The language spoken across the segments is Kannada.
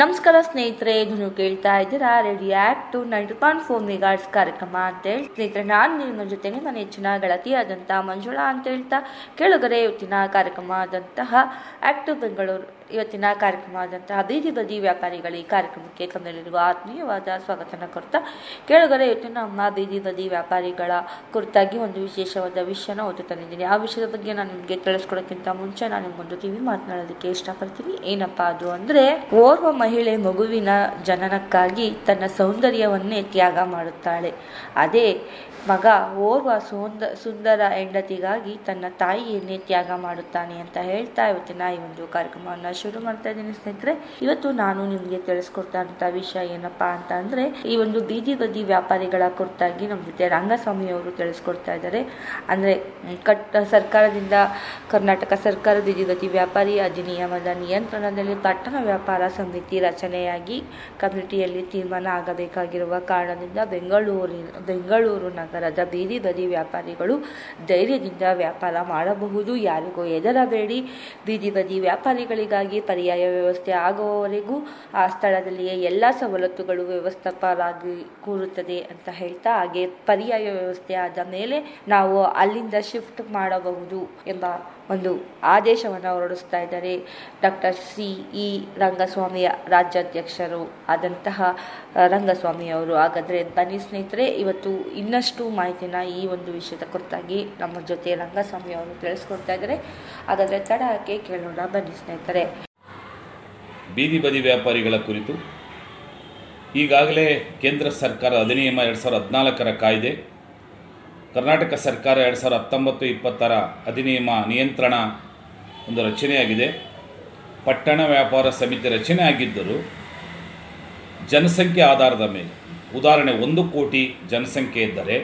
ನಮಸ್ಕಾರ ಸ್ನೇಹಿತರೆ ನೀವು ಕೇಳ್ತಾ ಇದ್ದೀರಾ ready act to ninety point four megahertz ಕಾರ್ಯಕ್ರಮ ಅಂತ ಹೇಳಿ. ಸ್ನೇಹಿತರೆ, ನಾನು ನಿಮ್ಮ ಜೊತೆಗೆ ನನ್ನ ಹೆಚ್ಚಿನ ಗೆಳತಿಯಾದಂಥ ಮಂಜುಳಾ ಅಂತ ಹೇಳ್ತಾ ಕೇಳುಗರೆ, ಇವತ್ತಿನ ಕಾರ್ಯಕ್ರಮ ಆದಂತಹ ಆಕ್ಟಿವ್ ಬೆಂಗಳೂರು ಇವತ್ತಿನ ಕಾರ್ಯಕ್ರಮ ಆದಂತಹ ಬೀದಿ ಬದಿ ವ್ಯಾಪಾರಿಗಳ ಈ ಕಾರ್ಯಕ್ರಮಕ್ಕೆ ತಮ್ಮಲ್ಲಿರುವ ಆತ್ಮೀಯವಾದ ಸ್ವಾಗತನ ಕೊಡ್ತಾ ಕೇಳುಗರೆ, ಇವತ್ತಿನ ನಮ್ಮ ಬೀದಿ ಬದಿ ವ್ಯಾಪಾರಿಗಳ ಕುರಿತಾಗಿ ಒಂದು ವಿಶೇಷವಾದ ವಿಷಯನ ಓದು ತಂದಿದ್ದೀನಿ. ಆ ವಿಷಯದ ಬಗ್ಗೆ ನಾನು ನಿಮಗೆ ತಿಳಿಸ್ಕೊಡೋಕ್ಕಿಂತ ಮುಂಚೆ ನಾನು ನಿಮ್ಗೊಂದು ಟಿವಿ ಮಾತನಾಡೋದಕ್ಕೆ ಇಷ್ಟಪಡ್ತೀನಿ. ಏನಪ್ಪಾ ಅದು ಅಂದರೆ, ಓರ್ವ ಮಹಿಳೆ ಮಗುವಿನ ಜನನಕ್ಕಾಗಿ ತನ್ನ ಸೌಂದರ್ಯವನ್ನೇ ತ್ಯಾಗ ಮಾಡುತ್ತಾಳೆ. ಅದೇ ಮಗ ಓರ್ವ ಸೋಂದ, ಸುಂದರ ಹೆಂಡತಿಗಾಗಿ ತನ್ನ ತಾಯಿಯನ್ನೇ ತ್ಯಾಗ ಮಾಡುತ್ತಾನೆ ಅಂತ ಹೇಳ್ತಾ ಇವತ್ತಿನ ಈ ಒಂದು ಕಾರ್ಯಕ್ರಮವನ್ನು ಶುರು ಮಾಡ್ತಾ ಇದ್ದೀನಿ ಸ್ನೇಹಿತರೆ. ಇವತ್ತು ನಾನು ನಿಮಗೆ ತಿಳಿಸ್ಕೊಡ್ತಾ ವಿಷಯ ಏನಪ್ಪಾ ಅಂತ ಅಂದ್ರೆ, ಈ ಒಂದು ಬೀದಿ ಬದಿ ವ್ಯಾಪಾರಿಗಳ ಕುರಿತಾಗಿ ನಮ್ಮ ಜೊತೆ ರಂಗಸ್ವಾಮಿ ಅವರು ತಿಳಿಸ್ಕೊಡ್ತಾ ಇದ್ದಾರೆ. ಅಂದ್ರೆ, ಕಟ್ಟ ಕಟ್ ಸರ್ಕಾರದಿಂದ ಕರ್ನಾಟಕ ಸರ್ಕಾರ ಬೀದಿ ಬದಿ ವ್ಯಾಪಾರಿ ಅಧಿನಿಯಮದ ನಿಯಂತ್ರಣದಲ್ಲಿ ಪಟ್ಟಣ ವ್ಯಾಪಾರ ಸಮಿತಿ ರಚನೆಯಾಗಿ ಕಮಿಟಿಯಲ್ಲಿ ತೀರ್ಮಾನ ಆಗಬೇಕಾಗಿರುವ ಕಾರಣದಿಂದ ಬೆಂಗಳೂರಿನ, ಬೆಂಗಳೂರು ನಗರದ ಬೀದಿ ಬದಿ ವ್ಯಾಪಾರಿಗಳು ಧೈರ್ಯದಿಂದ ವ್ಯಾಪಾರ ಮಾಡಬಹುದು. ಯಾರಿಗೂ ಎದರಬೇಡಿ ಬೀದಿ ಬದಿ ವ್ಯಾಪಾರಿಗಳಿಗಾಗಿ ಪರ್ಯಾಯ ವ್ಯವಸ್ಥೆ ಆಗುವವರೆಗೂ ಆ ಸ್ಥಳದಲ್ಲಿಯೇ ಎಲ್ಲ ಸವಲತ್ತುಗಳು ವ್ಯವಸ್ಥಾಪರಾಗಿ ಕೂರುತ್ತದೆ ಅಂತ ಹೇಳ್ತಾ, ಹಾಗೆ ಪರ್ಯಾಯ ವ್ಯವಸ್ಥೆ ಆದ ಮೇಲೆ ನಾವು ಅಲ್ಲಿಂದ ಶಿಫ್ಟ್ ಮಾಡಬಹುದು ಎಂಬ ಒಂದು ಆದೇಶವನ್ನು ಹೊರಡಿಸ್ತಾ ಇದ್ದಾರೆ. ಡಾಕ್ಟರ್ ಸಿ ಇ ರಂಗಸ್ವಾಮಿಯ ರಾಜ್ಯಾಧ್ಯಕ್ಷರು ಆದಂತಹ ರಂಗಸ್ವಾಮಿಯವರು ಹಾಗಾದರೆ ಬನ್ನಿ ಸ್ನೇಹಿತರೆ, ಇವತ್ತು ಇನ್ನಷ್ಟು ಮಾಹಿತಿನ ಈ ಒಂದು ವಿಷಯದ ಕುರಿತಾಗಿ ನಮ್ಮ ಜೊತೆ ರಂಗಸ್ವಾಮಿ ಅವರು ತಿಳಿಸ್ಕೊಡ್ತಾ ಇದ್ದಾರೆ. ಹಾಗಾದರೆ ತಡ ಹಾಕಿ ಕೇಳೋಣ. ಬನ್ನಿ ಸ್ನೇಹಿತರೆ. ಬೀದಿ ಬದಿ ವ್ಯಾಪಾರಿಗಳ ಕುರಿತು ಈಗಾಗಲೇ ಕೇಂದ್ರ ಸರ್ಕಾರ ಅಧಿನಿಯಮ ಎರಡು ಸಾವಿರದ ಹದಿನಾಲ್ಕರ ಕಾಯ್ದೆ ಕರ್ನಾಟಕ ಸರ್ಕಾರ ಎರಡು ಸಾವಿರದ ಹತ್ತೊಂಬತ್ತು ಇಪ್ಪತ್ತರ ಅಧಿನಿಯಮ ನಿಯಂತ್ರಣ ಒಂದು ರಚನೆಯಾಗಿದೆ. ಪಟ್ಟಣ ವ್ಯಾಪಾರ ಸಮಿತಿ ರಚನೆ ಆಗಿದ್ದರೂ ಜನಸಂಖ್ಯೆ ಆಧಾರದ ಮೇಲೆ, ಉದಾಹರಣೆ ಒಂದು ಕೋಟಿ ಜನಸಂಖ್ಯೆ ಇದ್ದರೆ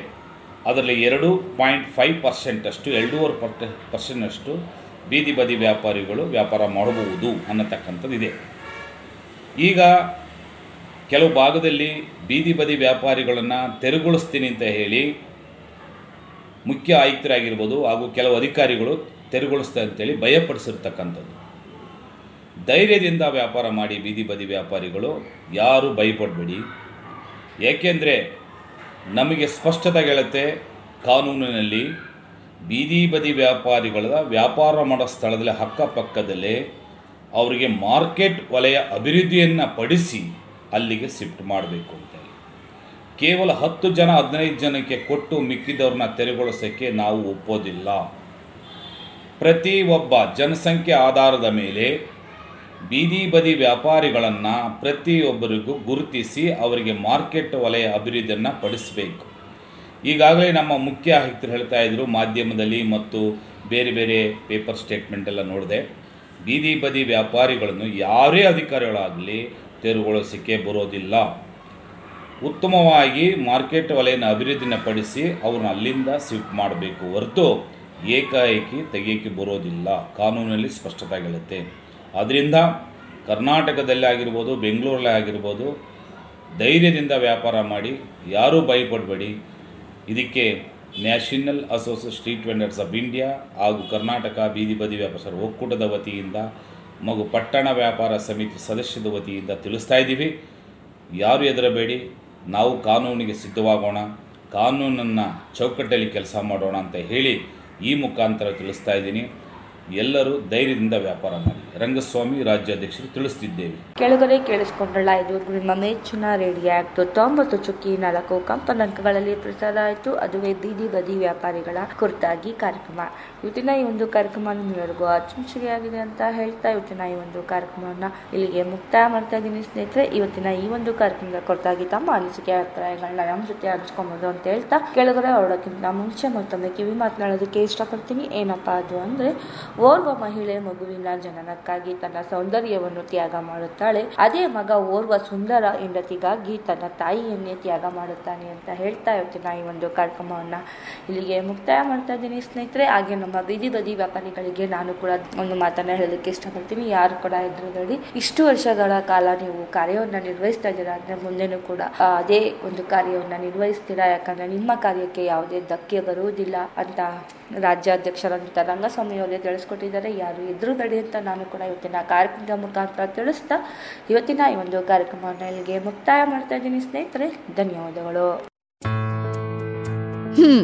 ಅದರಲ್ಲಿ ಎರಡು ಪಾಯಿಂಟ್ ಫೈವ್ ಪರ್ಸೆಂಟಷ್ಟು ಎರಡೂವರೆ ಪರ್ಟ ಪರ್ಸೆಂಟಷ್ಟು ಬೀದಿ ಬದಿ ವ್ಯಾಪಾರಿಗಳು ವ್ಯಾಪಾರ ಮಾಡಬಹುದು ಅನ್ನತಕ್ಕಂಥದ್ದಿದೆ. ಈಗ ಕೆಲವು ಭಾಗದಲ್ಲಿ ಬೀದಿ ಬದಿ ವ್ಯಾಪಾರಿಗಳನ್ನು ತೆರವುಗೊಳಿಸ್ತೀನಿ ಅಂತ ಹೇಳಿ ಮುಖ್ಯ ಆಯುಕ್ತರಾಗಿರ್ಬೋದು ಹಾಗೂ ಕೆಲವು ಅಧಿಕಾರಿಗಳು ತೆರವುಗೊಳಿಸ್ತಾರೆ ಅಂತೇಳಿ ಭಯಪಡಿಸಿರ್ತಕ್ಕಂಥದ್ದು. ಧೈರ್ಯದಿಂದ ವ್ಯಾಪಾರ ಮಾಡಿ ಬೀದಿ ಬದಿ ವ್ಯಾಪಾರಿಗಳು ಯಾರೂ ಭಯಪಡಬೇಡಿ. ಏಕೆಂದರೆ ನಮಗೆ ಸ್ಪಷ್ಟತೆ ಗೆಳತೆ ಕಾನೂನಿನಲ್ಲಿ ಬೀದಿ ಬದಿ ವ್ಯಾಪಾರಿಗಳ ವ್ಯಾಪಾರ ಮಾಡೋ ಸ್ಥಳದಲ್ಲಿ ಅಕ್ಕಪಕ್ಕದಲ್ಲೇ ಅವರಿಗೆ ಮಾರ್ಕೆಟ್ ವಲಯ ಅಭಿವೃದ್ಧಿಯನ್ನು ಪಡಿಸಿ ಅಲ್ಲಿಗೆ ಶಿಫ್ಟ್ ಮಾಡಬೇಕು ಅಂತೇಳಿ ಕೇವಲ ಹತ್ತು ಜನ, ಹದಿನೈದು ಜನಕ್ಕೆ ಕೊಟ್ಟು ಮಿಕ್ಕಿದವ್ರನ್ನ ತೆರೆಗೊಳಿಸೋಕ್ಕೆ ನಾವು ಒಪ್ಪೋದಿಲ್ಲ. ಪ್ರತಿ ಒಬ್ಬ ಜನಸಂಖ್ಯೆ ಆಧಾರದ ಮೇಲೆ ಬೀದಿ ಬದಿ ವ್ಯಾಪಾರಿಗಳನ್ನು ಪ್ರತಿಯೊಬ್ಬರಿಗೂ ಗುರುತಿಸಿ ಅವರಿಗೆ ಮಾರ್ಕೆಟ್ ವಲಯ ಅಭಿವೃದ್ಧಿಯನ್ನು ಪಡಿಸಬೇಕು. ಈಗಾಗಲೇ ನಮ್ಮ ಮುಖ್ಯ ಆಯುಕ್ತರು ಹೇಳ್ತಾ ಇದ್ರು, ಮಾಧ್ಯಮದಲ್ಲಿ ಮತ್ತು ಬೇರೆ ಬೇರೆ ಪೇಪರ್ ಸ್ಟೇಟ್ಮೆಂಟ್ ಎಲ್ಲ ನೋಡಿದೆ, ಬೀದಿ ಬದಿ ವ್ಯಾಪಾರಿಗಳನ್ನು ಯಾರೇ ಅಧಿಕಾರಿಗಳಾಗಲಿ ತೆರವುಗೊಳಿಸೋಕ್ಕೆ ಬರೋದಿಲ್ಲ. ಉತ್ತಮವಾಗಿ ಮಾರ್ಕೆಟ್ ವಲಯನ ಅಭಿವೃದ್ಧಿನ ಪಡಿಸಿ ಅವ್ರನ್ನ ಅಲ್ಲಿಂದ ಶಿಫ್ಟ್ ಮಾಡಬೇಕು ಹೊರತು ಏಕಾಏಕಿ ತೆಗೆಯೋಕ್ಕೆ ಬರೋದಿಲ್ಲ. ಕಾನೂನಲ್ಲಿ ಸ್ಪಷ್ಟತೆ ಆಗಿರುತ್ತೆ ಆದ್ದರಿಂದ ಕರ್ನಾಟಕದಲ್ಲಿ ಆಗಿರ್ಬೋದು, ಬೆಂಗಳೂರಲ್ಲೇ ಆಗಿರ್ಬೋದು, ಧೈರ್ಯದಿಂದ ವ್ಯಾಪಾರ ಮಾಡಿ, ಯಾರೂ ಭಯಪಡಬೇಡಿ. ಇದಕ್ಕೆ national association street vendors of India ಹಾಗೂ ಕರ್ನಾಟಕ ಬೀದಿ ಬದಿ ವ್ಯಾಪಾರ ಒಕ್ಕೂಟದ ವತಿಯಿಂದ, ಮಗು ಪಟ್ಟಣ ವ್ಯಾಪಾರ ಸಮಿತಿ ಸದಸ್ಯದ ವತಿಯಿಂದ ತಿಳಿಸ್ತಾ ಇದ್ದೀವಿ ಯಾರು ಹೆದರಬೇಡಿ. ನಾವು ಕಾನೂನಿಗೆ ಸಿದ್ಧವಾಗೋಣ ಕಾನೂನನ್ನು ಚೌಕಟ್ಟಲ್ಲಿ ಕೆಲಸ ಮಾಡೋಣ ಅಂತ ಹೇಳಿ ಈ ಮುಖಾಂತರ ತಿಳಿಸ್ತಾ ಇದ್ದೀನಿ. ಎಲ್ಲರೂ ಧೈರ್ಯದಿಂದ ವ್ಯಾಪಾರ ಮಾಡಿ. ರಂಗಸ್ವಾಮಿ ರಾಜ್ಯಾಧ್ಯಕ್ಷರು ತಿಳಿಸುತ್ತಿದ್ದೇವೆ ಕೆಳಗಡೆ ಕೇಳಿಸ್ಕೊಂಡ್ರಲ್ಲ ಇದು ನಿಮ್ಮ ಮೆಚ್ಚಿನ ರೇಡಿಯೋ ಆಕ್ಟ್ ತೊಂಬತ್ತು ಚುಕ್ಕಿ ನಾಲ್ಕು ಕಂಪನಾಂಕಗಳಲ್ಲಿ ಪ್ರಸಾರ ಆಯಿತು. ಅದುವೇ ಬೀದಿ ಬದಿ ವ್ಯಾಪಾರಿಗಳ ಕುರಿತಾಗಿ ಕಾರ್ಯಕ್ರಮ. ಇವತ್ತಿನ ಈ ಒಂದು ಕಾರ್ಯಕ್ರಮ ನಿಮ್ಮೆಲ್ಲರಿಗೂ ಅಚ್ಚುಮೆಚ್ಚುಗೆಯಾಗಿದೆ ಅಂತ ಹೇಳ್ತಾ ಇವತ್ತಿನ ಈ ಒಂದು ಕಾರ್ಯಕ್ರಮವನ್ನು ಇಲ್ಲಿಗೆ ಮುಕ್ತಾಯ ಮಾಡ್ತಾ ಇದ್ದೀನಿ ಸ್ನೇಹಿತರೆ. ಇವತ್ತಿನ ಈ ಒಂದು ಕಾರ್ಯಕ್ರಮದ ಕುರಿತಾಗಿ ತಮ್ಮ ಅನಿಸಿಕೆ, ಅಭಿಪ್ರಾಯಗಳನ್ನ ನಮ್ಮ ಜೊತೆ ಹಂಚ್ಕೊಬೋದು ಅಂತ ಹೇಳ್ತಾ ಕೆಳಗಡೆ ಹೊರಡೋಕ್ಕಿಂತ ಮುಂಚೆ ಮತ್ತೊಮ್ಮೆ ಕಿವಿ ಮಾತನಾಡೋದಕ್ಕೆ ಇಷ್ಟಪಡ್ತೀನಿ. ಏನಪ್ಪ ಅದು ಅಂದರೆ ಓರ್ವ ಮಹಿಳೆ ಮಗುವಿನ ಜನನಕ್ಕಾಗಿ ತನ್ನ ಸೌಂದರ್ಯವನ್ನು ತ್ಯಾಗ ಮಾಡುತ್ತಾಳೆ. ಅದೇ ಮಗ ಓರ್ವ ಸುಂದರ ಹೆಂಡತಿಗಾಗಿ ತನ್ನ ತಾಯಿಯನ್ನೇ ತ್ಯಾಗ ಮಾಡುತ್ತಾನೆ ಅಂತ ಹೇಳ್ತಾ ಇರ್ತೀನಿ ಈ ಒಂದು ಕಾರ್ಯಕ್ರಮವನ್ನು. ಇಲ್ಲಿಗೆ ಮುಕ್ತಾಯ ಮಾಡ್ತಾ ಇದ್ದೀನಿ ಸ್ನೇಹಿತರೆ. ಹಾಗೆ ನಮ್ಮ ಬೀದಿ ಬದಿ ವ್ಯಾಪಾರಿಗಳಿಗೆ ನಾನು ಕೂಡ ಒಂದು ಮಾತನ್ನ ಹೇಳೋದಕ್ಕೆ ಇಷ್ಟಪಡ್ತೀನಿ. ಯಾರು ಕೂಡ ಎದುರುಗಡೆ ಇಷ್ಟು ವರ್ಷಗಳ ಕಾಲ ನೀವು ಕಾರ್ಯವನ್ನು ನಿರ್ವಹಿಸ್ತಾ ಇದ್ದೀರಾ ಅಂದ್ರೆ ಮುಂದೆನೂ ಕೂಡ ಅದೇ ಒಂದು ಕಾರ್ಯವನ್ನು ನಿರ್ವಹಿಸ್ತೀರಾ? ಯಾಕಂದ್ರೆ ನಿಮ್ಮ ಕಾರ್ಯಕ್ಕೆ ಯಾವುದೇ ಧಕ್ಕೆ ಬರುವುದಿಲ್ಲ ಅಂತ ರಾಜ್ಯಾಧ್ಯಕ್ಷರಾದಂಥ ರಂಗಸ್ವಾಮಿ ಅವರೇ ತಿಳಿಸ್ಕೊಟ್ಟಿದ್ದಾರೆ ಯಾರು ಎದುರುಗಡೆ ಅಂತ ನಾನು ಕೂಡ ಇವತ್ತಿನ ಕಾರ್ಯಕ್ರಮದ ಮುಖಾಂತರ ತಿಳಿಸ್ತಾ ಇವತ್ತಿನ ಈ ಒಂದು ಕಾರ್ಯಕ್ರಮವನ್ನು ಇಲ್ಲಿಗೆ ಮುಕ್ತಾಯ ಮಾಡ್ತಾ ಇದ್ದೀನಿ ಸ್ನೇಹಿತರೆ. ಧನ್ಯವಾದಗಳು. ಹ್ಮ್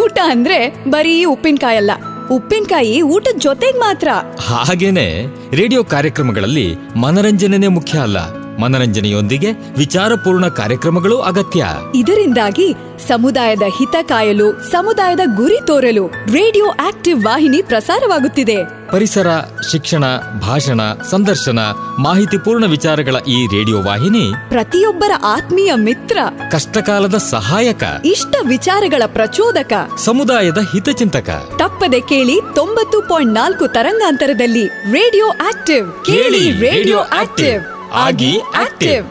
ಊಟ ಅಂದ್ರೆ ಬರೀ ಉಪ್ಪಿನಕಾಯಿ ಅಲ್ಲ ಉಪ್ಪಿನಕಾಯಿ ಊಟದ ಜೊತೆಗೆ ಮಾತ್ರ. ಹಾಗೇನೆ ರೇಡಿಯೋ ಕಾರ್ಯಕ್ರಮಗಳಲ್ಲಿ ಮನರಂಜನೆ ಮುಖ್ಯ ಅಲ್ಲ. ಮನರಂಜನೆಯೊಂದಿಗೆ ವಿಚಾರಪೂರ್ಣ ಕಾರ್ಯಕ್ರಮಗಳು ಅಗತ್ಯ. ಇದರಿಂದಾಗಿ ಸಮುದಾಯದ ಹಿತ ಕಾಯಲು ಸಮುದಾಯದ ಗುರಿ ತೋರಲು ರೇಡಿಯೋ ಆಕ್ಟಿವ್ ವಾಹಿನಿ ಪ್ರಸಾರವಾಗುತ್ತಿದೆ. ಪರಿಸರ ಶಿಕ್ಷಣ ಭಾಷಣ ಸಂದರ್ಶನ ಮಾಹಿತಿಪೂರ್ಣ ವಿಚಾರಗಳ ಈ ರೇಡಿಯೋ ವಾಹಿನಿ ಪ್ರತಿಯೊಬ್ಬರ ಆತ್ಮೀಯ ಮಿತ್ರ ಕಷ್ಟಕಾಲದ ಸಹಾಯಕ ಇಷ್ಟ ವಿಚಾರಗಳ ಪ್ರಚೋದಕ ಸಮುದಾಯದ ಹಿತಚಿಂತಕ ತಪ್ಪದೆ ಕೇಳಿ ತೊಂಬತ್ತು ಪಾಯಿಂಟ್ ನಾಲ್ಕು ತರಂಗಾಂತರದಲ್ಲಿ ರೇಡಿಯೋ ಆಕ್ಟಿವ್ ಕೇಳಿ ರೇಡಿಯೋ ಆಕ್ಟಿವ್. ಆಗಿ ಆಕ್ಟಿವ್